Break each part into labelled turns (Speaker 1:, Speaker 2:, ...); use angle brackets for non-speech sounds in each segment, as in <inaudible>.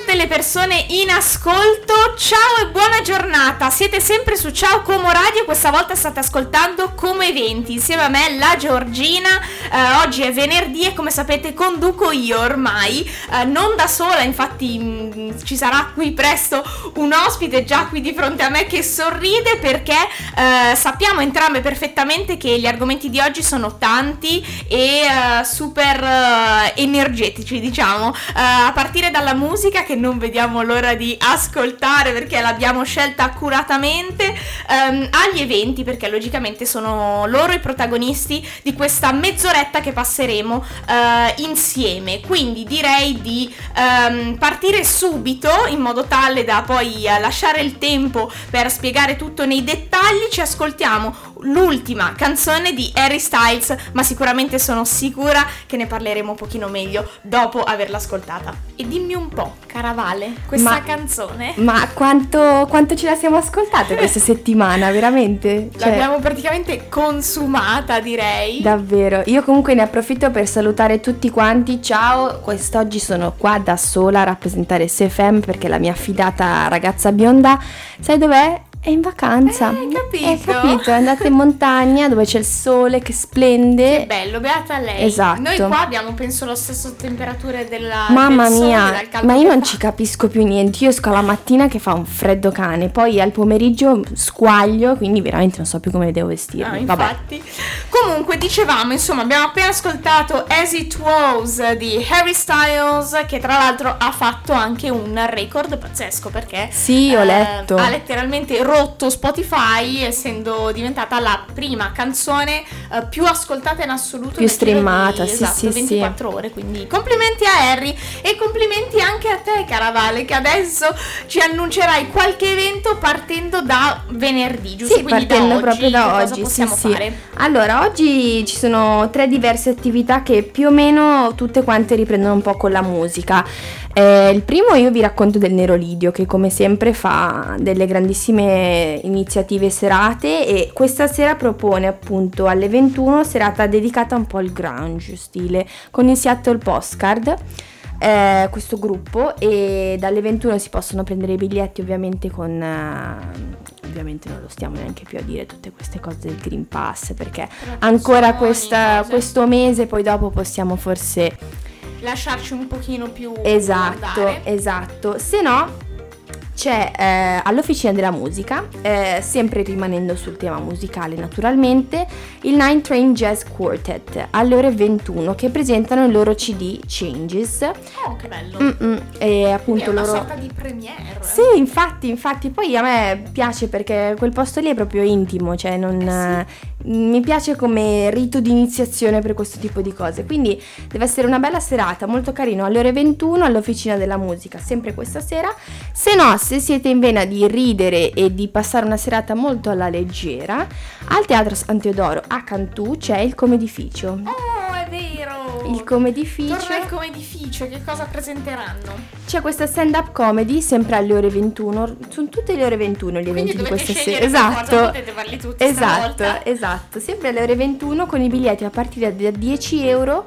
Speaker 1: tutte le persone in ascolto, ciao e buona giornata. Siete sempre su Ciao Como Radio, questa volta state ascoltando Come Eventi insieme a me, la Giorgina. Eh, oggi è venerdì e come sapete conduco io ormai, eh, non da sola, infatti mh, mm, ci sarà qui presto un ospite già qui di fronte a me che sorride perché eh, sappiamo entrambe perfettamente che gli argomenti di oggi sono tanti e eh, super eh, energetici, diciamo, eh, a partire dalla musica musica che non vediamo l'ora di ascoltare perché l'abbiamo scelta accuratamente, um, agli eventi perché logicamente sono loro i protagonisti di questa mezz'oretta che passeremo uh, insieme. Quindi direi di um, partire subito in modo tale da poi uh, lasciare il tempo per spiegare tutto nei dettagli. Ci ascoltiamo l'ultima canzone di Harry Styles, ma sicuramente sono sicura che ne parleremo un pochino meglio dopo averla ascoltata. E dimmi un po', Caravale, questa
Speaker 2: ma,
Speaker 1: canzone.
Speaker 2: Ma quanto, quanto, ce la siamo ascoltate questa <laughs> settimana, veramente?
Speaker 1: Cioè, L'abbiamo praticamente consumata, direi.
Speaker 2: Davvero. Io comunque ne approfitto per salutare tutti quanti. Ciao, quest'oggi sono qua da sola a rappresentare SFM perché la mia affidata ragazza bionda, sai dov'è? È in vacanza.
Speaker 1: Eh, capito.
Speaker 2: Hai capito, è andata in montagna dove c'è il sole che splende.
Speaker 1: Che bello, beata lei.
Speaker 2: Esatto.
Speaker 1: Noi qua abbiamo penso lo stesso temperatura della
Speaker 2: Mamma
Speaker 1: del
Speaker 2: mia, ma io non
Speaker 1: fa.
Speaker 2: ci capisco più niente. Io esco la mattina che fa un freddo cane, poi al pomeriggio squaglio, quindi veramente non so più come devo vestirmi.
Speaker 1: No,
Speaker 2: Vabbè.
Speaker 1: infatti. Comunque dicevamo, insomma, abbiamo appena ascoltato As It Was di Harry Styles che tra l'altro ha fatto anche un record pazzesco perché
Speaker 2: Sì, ho
Speaker 1: eh,
Speaker 2: letto.
Speaker 1: ha letteralmente rotto Spotify essendo diventata la prima canzone eh, più ascoltata in assoluto
Speaker 2: Più streamata,
Speaker 1: di,
Speaker 2: sì,
Speaker 1: esatto,
Speaker 2: sì, sì.
Speaker 1: 24 ore, quindi complimenti a Harry e complimenti anche a te Caravale che adesso ci annuncerai qualche evento partendo da venerdì, giusto?
Speaker 2: Sì,
Speaker 1: quindi
Speaker 2: partendo
Speaker 1: da oggi,
Speaker 2: proprio da oggi.
Speaker 1: possiamo
Speaker 2: sì, sì. Allora, oggi ci sono tre diverse attività che più o meno tutte quante riprendono un po' con la musica. Eh, il primo io vi racconto del Nero Lidio che come sempre fa delle grandissime iniziative serate e questa sera propone appunto alle 21 serata dedicata un po' al grunge stile con il Seattle Postcard eh, questo gruppo e dalle 21 si possono prendere i biglietti ovviamente con eh, ovviamente non lo stiamo neanche più a dire tutte queste cose del Green Pass perché ancora questa- questo mese poi dopo possiamo forse
Speaker 1: lasciarci un pochino più
Speaker 2: esatto esatto. Se no c'è eh, all'Officina della Musica, eh, sempre rimanendo sul tema musicale naturalmente, il Nine Train Jazz Quartet alle ore 21 che presentano il loro CD Changes.
Speaker 1: Oh, che bello.
Speaker 2: Mm-mm, e
Speaker 1: Quindi
Speaker 2: appunto
Speaker 1: è una
Speaker 2: loro...
Speaker 1: sorta di premiere.
Speaker 2: Sì, infatti, infatti, poi a me piace perché quel posto lì è proprio intimo, cioè non...
Speaker 1: Eh
Speaker 2: Mi piace come rito di iniziazione per questo tipo di cose, quindi deve essere una bella serata, molto carino, alle ore 21 all'Officina della Musica, sempre questa sera. Se no, se siete in vena di ridere e di passare una serata molto alla leggera, al Teatro San Teodoro a Cantù c'è il Comedificio.
Speaker 1: Vero.
Speaker 2: Il Comedificio...
Speaker 1: Torna il comedificio, che cosa presenteranno?
Speaker 2: C'è questa stand-up comedy sempre alle ore 21, sono tutte le ore 21 gli eventi di questa sera. Esatto.
Speaker 1: potete farli tutti
Speaker 2: Esatto, esatto, sempre alle ore 21 con i biglietti a partire da 10 euro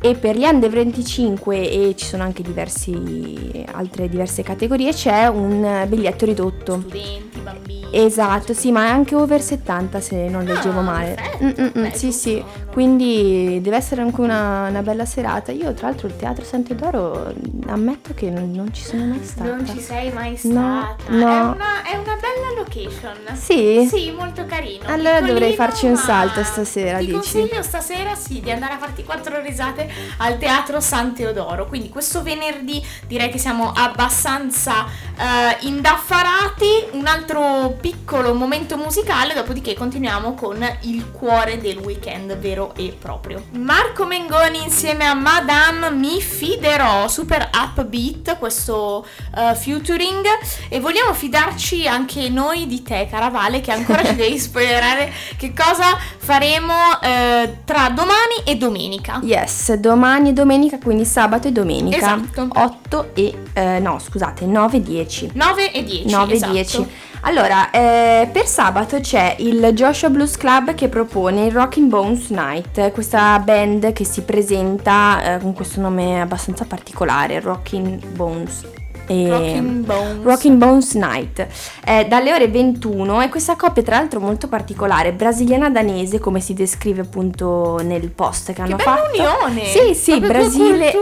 Speaker 2: e per gli under 25 e ci sono anche diversi, altre diverse categorie c'è un biglietto ridotto.
Speaker 1: Studenti, bambini.
Speaker 2: Esatto, sì, ma è anche over 70 se non leggevo
Speaker 1: Ah,
Speaker 2: male.
Speaker 1: perfetto,
Speaker 2: mm, mm,
Speaker 1: beh,
Speaker 2: sì, sì,
Speaker 1: giusto.
Speaker 2: quindi deve essere anche una, una bella serata. Io tra l'altro il Teatro San Teodoro ammetto che non, non ci sono mai stata.
Speaker 1: Non ci sei mai
Speaker 2: No,
Speaker 1: stata.
Speaker 2: no.
Speaker 1: È, una, è una bella location.
Speaker 2: Sì?
Speaker 1: Sì, molto carino.
Speaker 2: Allora
Speaker 1: Piccolino,
Speaker 2: dovrei farci un salto stasera,
Speaker 1: Ti
Speaker 2: dici?
Speaker 1: consiglio stasera sì di andare a farti quattro risate al Teatro San Teodoro. Quindi questo venerdì direi che siamo abbastanza eh, indaffarati. Un altro piccolo momento musicale, dopodiché continuiamo con il cuore del weekend vero e proprio. Marco Mengoni insieme a Madame Mi Fiderò, super upbeat questo eh, featuring e vogliamo fidarci anche noi di te Caravale che ancora ci devi spoilerare che cosa faremo eh, tra domani e domenica.
Speaker 2: Yes, domani e domenica, quindi sabato e domenica.
Speaker 1: Esatto.
Speaker 2: 8 e eh, no, scusate, 9 e 10.
Speaker 1: 9 e 10.
Speaker 2: 9 e
Speaker 1: esatto.
Speaker 2: 10. Allora, eh, per sabato c'è il Joshua Blues Club che propone il Rockin' Bones Night, questa band che si presenta eh, con questo nome abbastanza particolare, Rockin' Bones E
Speaker 1: Rocking Bones.
Speaker 2: Rocking Bones Night eh, dalle ore 21 e questa coppia tra l'altro molto particolare brasiliana-danese come si descrive appunto nel post che,
Speaker 1: Che
Speaker 2: hanno
Speaker 1: bella
Speaker 2: fatto
Speaker 1: unione!
Speaker 2: sì sì Brasile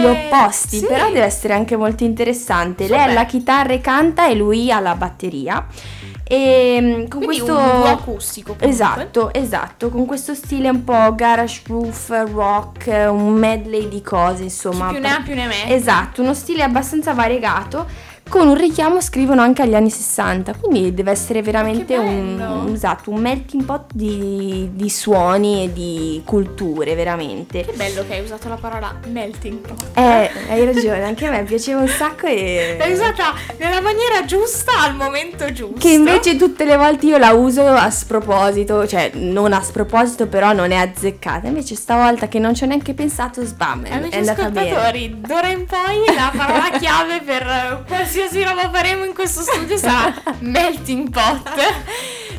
Speaker 2: gli opposti
Speaker 1: Sì.
Speaker 2: però deve essere anche molto interessante lei ha la chitarra e canta e lui ha la batteria e mm, con
Speaker 1: Quindi
Speaker 2: questo
Speaker 1: un acustico. comunque.
Speaker 2: Esatto, esatto, con questo stile un po' garage roof, rock, un medley di cose, insomma.
Speaker 1: Chi più ne ha più ne mette.
Speaker 2: Esatto, uno stile abbastanza variegato con un richiamo scrivono anche agli anni 60, quindi deve essere veramente un, esatto, un melting pot di, di suoni e di culture, veramente.
Speaker 1: Che bello che hai usato la parola melting pot.
Speaker 2: Eh, hai ragione, anche a me piaceva un sacco e... <laughs>
Speaker 1: L'hai usata nella maniera giusta al momento giusto.
Speaker 2: Che invece tutte le volte io la uso a sproposito, cioè non a sproposito, però non è azzeccata. Invece stavolta che non ci ho neanche pensato, sbam, è,
Speaker 1: Amici
Speaker 2: è andata bene.
Speaker 1: ascoltatori, d'ora in poi la parola chiave per eh, <laughs> qualsiasi roba faremo in questo studio sarà <laughs> melting pot.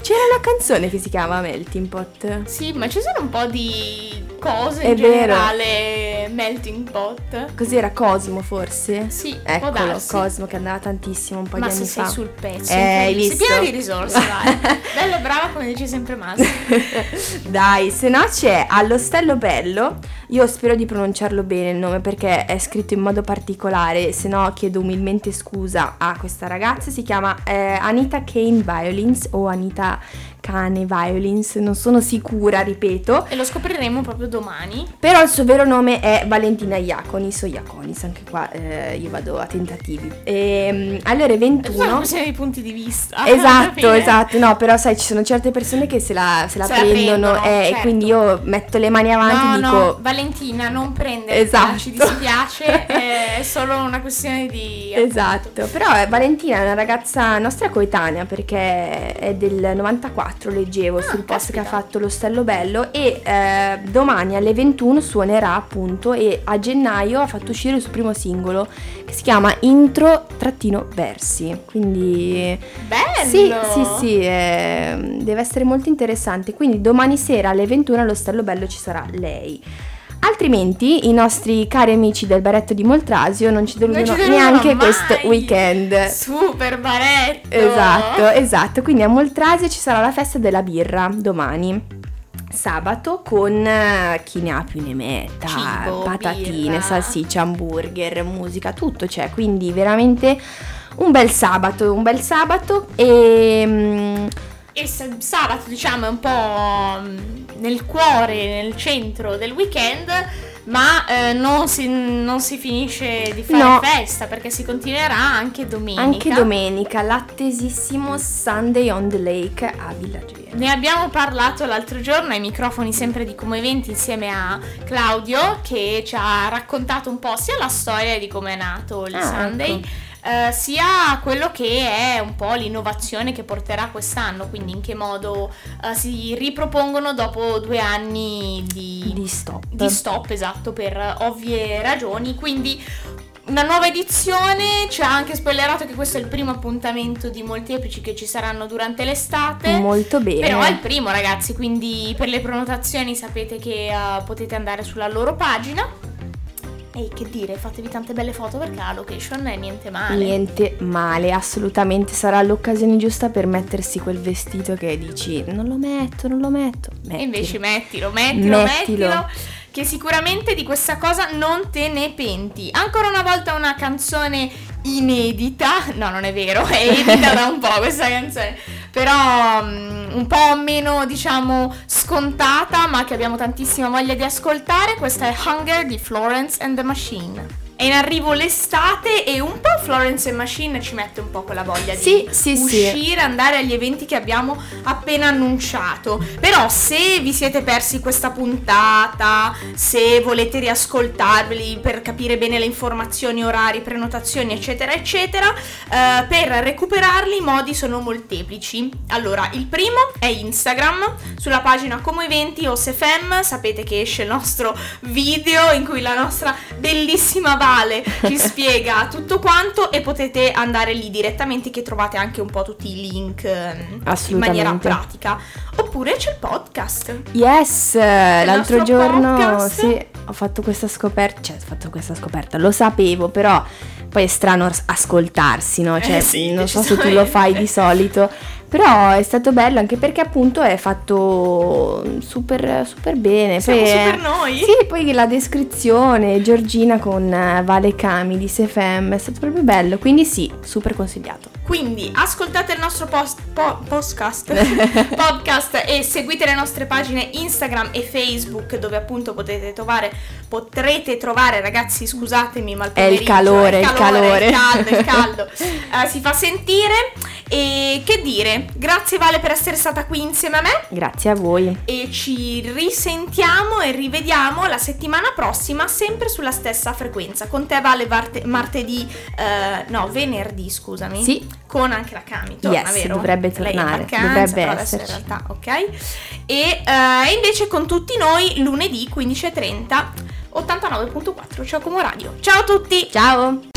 Speaker 2: C'era una canzone che si chiama Melting Pot.
Speaker 1: Sì, ma ci sono un po' di cose
Speaker 2: È
Speaker 1: in
Speaker 2: vero.
Speaker 1: generale melting pot.
Speaker 2: Cos'era Cosimo forse?
Speaker 1: Sì,
Speaker 2: Eccolo. Cosimo che andava tantissimo un po'
Speaker 1: Ma
Speaker 2: di anni
Speaker 1: sei
Speaker 2: fa.
Speaker 1: sul pezzo,
Speaker 2: Eh,
Speaker 1: incredibile. sei
Speaker 2: visto?
Speaker 1: piena di risorse, <laughs> vai. Bella e brava come dice sempre Masi. <laughs>
Speaker 2: Dai, se no c'è Allostello Bello. Io spero di pronunciarlo bene il nome perché è scritto in modo particolare, se no chiedo umilmente scusa a questa ragazza. Si chiama eh, Anita Kane Violins o Anita Cane Violins, non sono sicura, ripeto.
Speaker 1: E lo scopriremo proprio domani.
Speaker 2: Però il suo vero nome è Valentina Iaconis o Iaconis, anche qua eh, io vado a tentativi. E, alle ore
Speaker 1: È tutta una
Speaker 2: 21...
Speaker 1: questione di punti di vista. <laughs>
Speaker 2: Esatto, esatto, no, però sai, ci sono certe persone che se la, se la
Speaker 1: Se la
Speaker 2: prendono,
Speaker 1: prendono,
Speaker 2: eh,
Speaker 1: certo.
Speaker 2: e quindi io metto le mani avanti
Speaker 1: No,
Speaker 2: e dico...
Speaker 1: no, Valentina, non prendere
Speaker 2: Esatto.
Speaker 1: ci dispiace, è solo una questione di...
Speaker 2: Esatto, però eh, Valentina è una ragazza nostra coetanea perché è del 94, leggevo sul post che ha
Speaker 1: Ah,
Speaker 2: fatto lo Stello Bello e eh, domani alle 21 suonerà appunto e a gennaio ha fatto uscire il suo primo singolo che si chiama Intro-Versi, quindi...
Speaker 1: Bello!
Speaker 2: Sì, sì, sì, eh, deve essere molto interessante. Quindi domani sera alle 21 allo Stello Bello ci sarà lei. Altrimenti i nostri cari amici del baretto di Moltrasio non ci deludono,
Speaker 1: Non ci deludono
Speaker 2: neanche
Speaker 1: mai.
Speaker 2: questo weekend.
Speaker 1: Super baretto!
Speaker 2: Esatto, esatto. Quindi a Moltrasio ci sarà la festa della birra domani. Sabato con eh, chi ne ha più ne metta,
Speaker 1: Cibo,
Speaker 2: patatine,
Speaker 1: birra.
Speaker 2: salsiccia, hamburger, musica, tutto c'è. Quindi veramente un bel sabato, un bel sabato e mm,
Speaker 1: E sabato, diciamo, è un po' mm, nel cuore, nel centro del weekend, ma eh, non, si, non si finisce di fare
Speaker 2: No.
Speaker 1: festa perché si continuerà anche domenica.
Speaker 2: anche domenica l'attesissimo Sunday on the Lake a Villaggio.
Speaker 1: Ne abbiamo parlato l'altro giorno ai microfoni sempre di Come Eventi insieme a Claudio che ci ha raccontato un po' sia la storia di come è nato il
Speaker 2: Ah,
Speaker 1: Sunday
Speaker 2: ecco.
Speaker 1: Eh, sia quello che è un po' l'innovazione che porterà quest'anno, quindi in che modo eh, si ripropongono dopo due anni di,
Speaker 2: Di stop.
Speaker 1: di stop, esatto, per ovvie ragioni. Quindi una nuova edizione, ci ha anche spoilerato che questo è il primo appuntamento di molteplici che ci saranno durante l'estate.
Speaker 2: Molto bene.
Speaker 1: Però è il primo ragazzi, quindi per le prenotazioni sapete che eh, potete andare sulla loro pagina. E che dire, fatevi tante belle foto perché la location è niente male.
Speaker 2: Niente male, assolutamente sarà l'occasione giusta per mettersi quel vestito che dici non lo metto, non lo metto.
Speaker 1: E invece mettilo, mettilo,
Speaker 2: Mettilo.
Speaker 1: mettilo, che sicuramente di questa cosa non te ne penti. Ancora una volta una canzone inedita, no non è vero, è <laughs> edita da un po' questa canzone, però mm, un po' meno diciamo scontata ma che abbiamo tantissima voglia di ascoltare, questa è Hunger di Florence and the Machine. È in arrivo l'estate e un po' Florence Machine ci mette un po' quella voglia
Speaker 2: Sì,
Speaker 1: di
Speaker 2: sì, sì.
Speaker 1: uscire, andare agli eventi che abbiamo appena annunciato. Però se vi siete persi questa puntata, se volete riascoltarveli per capire bene le informazioni, orari, prenotazioni, eccetera, eccetera, eh, per recuperarli i modi sono molteplici. Allora, il primo è Instagram, sulla pagina Como Eventi o Sefem, sapete che esce il nostro video in cui la nostra bellissima Vale <laughs> ci spiega tutto quanto e potete andare lì direttamente che trovate anche un po' tutti i link ehm, in maniera pratica. Oppure c'è il podcast.
Speaker 2: Yes, l'altro
Speaker 1: nostro
Speaker 2: giorno
Speaker 1: podcast.
Speaker 2: sì, ho fatto questa scoperta, cioè ho fatto questa scoperta, lo sapevo, però poi è strano ascoltarsi, no? Cioè,
Speaker 1: eh sì,
Speaker 2: non so se tu lo fai di solito, <laughs> però è stato bello anche perché appunto è fatto super, super bene.
Speaker 1: Siamo
Speaker 2: poi,
Speaker 1: super noi.
Speaker 2: Sì, poi la descrizione, Giorgina con eh, Vale Cami di Sefem, è stato proprio bello, quindi sì, super consigliato.
Speaker 1: Quindi ascoltate il nostro post, po, podcast, <laughs> podcast e seguite le nostre pagine Instagram e Facebook dove appunto potete trovare, potrete trovare ragazzi scusatemi ma il
Speaker 2: è il calore, il calore,
Speaker 1: il caldo, il caldo, uh, si fa sentire e che dire, grazie Vale per essere stata qui insieme a me.
Speaker 2: Grazie a voi.
Speaker 1: E ci risentiamo e rivediamo la settimana prossima sempre sulla stessa frequenza. Con te Vale marte- martedì, uh, no venerdì scusami.
Speaker 2: Sì
Speaker 1: con anche la Cami, torna,
Speaker 2: yes,
Speaker 1: vero?
Speaker 2: dovrebbe tornare,
Speaker 1: vacanza,
Speaker 2: dovrebbe
Speaker 1: essere. in realtà, ok? E uh, invece con tutti noi lunedì 15.30 89.4 Ciao Como Radio. Ciao a tutti!
Speaker 2: Ciao!